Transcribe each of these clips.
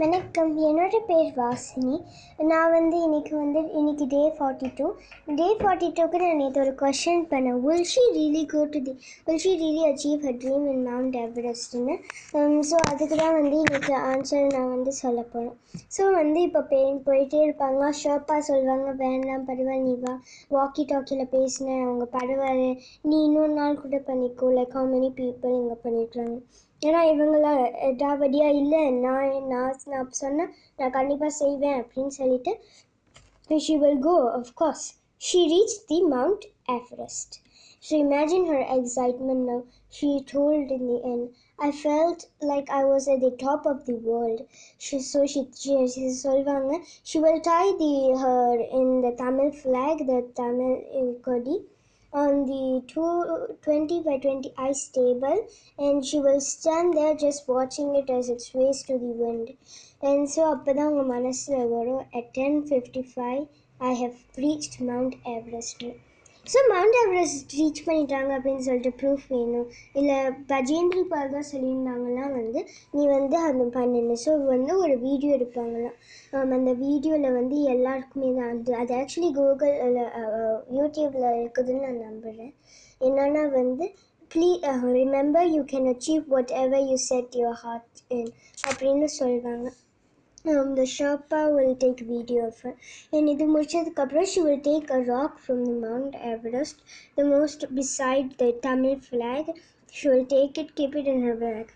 வணக்கம். என்னோட பேர் வாசினி. நான் வந்து இன்றைக்கி வந்து இன்னைக்கு day forty two day forty டூக்கு நான் நேற்று ஒரு கொஷின் பண்ணேன். Will she really go to the will she really achieve her dream in mount எவரெஸ்ட்னு so அதுக்கு தான் வந்து இன்றைக்கி ஆன்சர் நான் வந்து சொல்ல போகிறேன் ஸோ வந்து இப்போ பெயின் போயிட்டே இருப்பாங்க. ஷாப்பாக சொல்லுவாங்க வேண்டாம் பரவாயில்ல நீ வா. வாக்கி டாக்கியில் பேசினேன். அவங்க பரவாயில்ல. நீ இன்னொரு நாள் கூட பண்ணிக்கோ. லைக் ஹவு மெனி பீப்புள் இங்கே பண்ணிட்டுருக்காங்க ஏன்னா இவங்களா எடாவடியா இல்லை நான் நான் நான் சொன்னேன் நான் கண்டிப்பாக செய்வேன் அப்படின்னு சொல்லிட்டு she will go of course she reached the mount everest so imagine her excitement now she told in the end i felt like i was at the top of the world she so she she, she சொல்வாங்க she will tie the her in the tamil flag the tamil uh, kodi on the two, 20 by 20 ice table and she will stand there just watching it as it sways to the wind and so அப்பதான் உங்க மனசுல வரும் at 10:55 I have reached Mount Everest So Mount Everest reach பண்ணிட்டாங்க அப்படின்னு சொல்லிட்டு proof வேணும். இல்லை பஜேந்திரி பால் தான் சொல்லியிருந்தாங்கலாம் வந்து நீ வந்து அந்த பண்ணு ஸோ வந்து ஒரு வீடியோ எடுப்பாங்களாம். அந்த வீடியோவில் வந்து எல்லாருக்குமே தான் அது அது ஆக்சுவலி கூகுளில் யூடியூப்பில் இருக்குதுன்னு நான் நம்புகிறேன் என்னென்னா வந்து please remember you can achieve whatever you set your heart in அப்படின்னு சொல்லுவாங்க um, the Sherpa will take video of her. And in the Murshid she will take a rock from the Mount Everest, the most beside the Tamil flag, She will take it, keep it in her bag.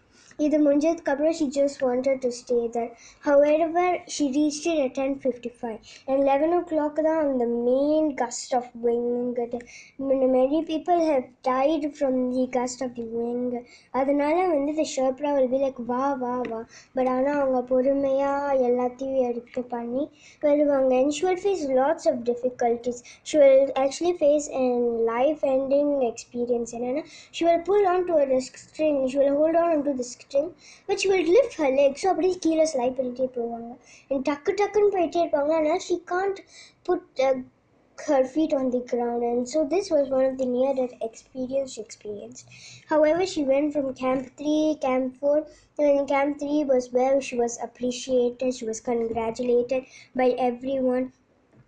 இது முடிஞ்சதுக்கப்புறம் she just wanted to stay there. However, she reached it at 10.55 and 11 o'clock தான் the main gust of wind. Many people have died from the gust of the wind. அதனால வந்து the Sherpa will be like வா வா வா but ஆனால் அவங்க பொறுமையாக எல்லாத்தையும் எடுத்து பண்ணி வருவாங்க and she will face lots of difficulties she will actually face a life ending experience என்னன்னா she will pull on to a string she will hold on to the string but she will lift her legs so அப்படியே கீழே slide பண்ணிட்டே போவாங்க and டக்கு டக்குன்னு போயிட்டே இருப்பாங்க ஆனால் she can't put uh, her feet on the ground and so this was one of the near death experience she experienced however she went from camp 3 camp 4 and camp 3 was where she was appreciated she was congratulated by everyone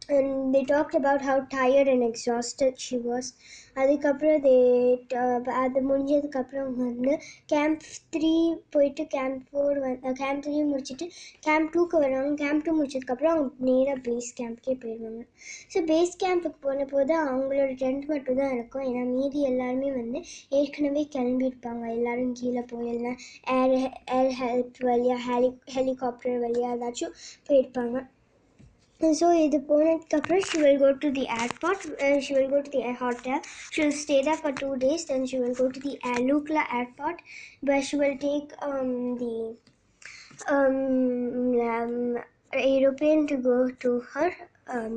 and they talked about how tired and exhausted she was. அதுக்கப்புறம் தே uh, அது முடிஞ்சதுக்கப்புறம் வந்து camp three போயிட்டு camp four வந்து camp three முடிச்சுட்டு camp டூக்கு வருவாங்க. Camp two முடிச்சதுக்கப்புறம் அவங்க நேராக பேஸ் கேம்ப்கே போயிடுவாங்க ஸோ பேஸ் கேம்புக்கு போன போது அவங்களோட டென்ட் மட்டும் தான் இருக்கும். ஏன்னா மீதி எல்லாருமே வந்து ஏற்கனவே கிளம்பியிருப்பாங்க. எல்லோரும் கீழே போயிடலாம். ஏர் ஏர் ஹெல்ப் வழியாக ஹெலி ஹெலிகாப்டர் வழியாக ஏதாச்சும் போயிருப்பாங்க. ஸோ இது போனதுக்கப்புறம் she will go to the airport she will go to the hotel she will stay there for two days then she will go to the Lukla airport but she will take the aeroplane to go to her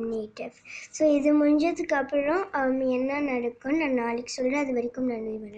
native so இது முடிஞ்சதுக்கப்புறம் என்ன நடக்கும்னு நான் நாளைக்கு சொல்கிறேன் அது வரைக்கும் நன்றி வணக்கம்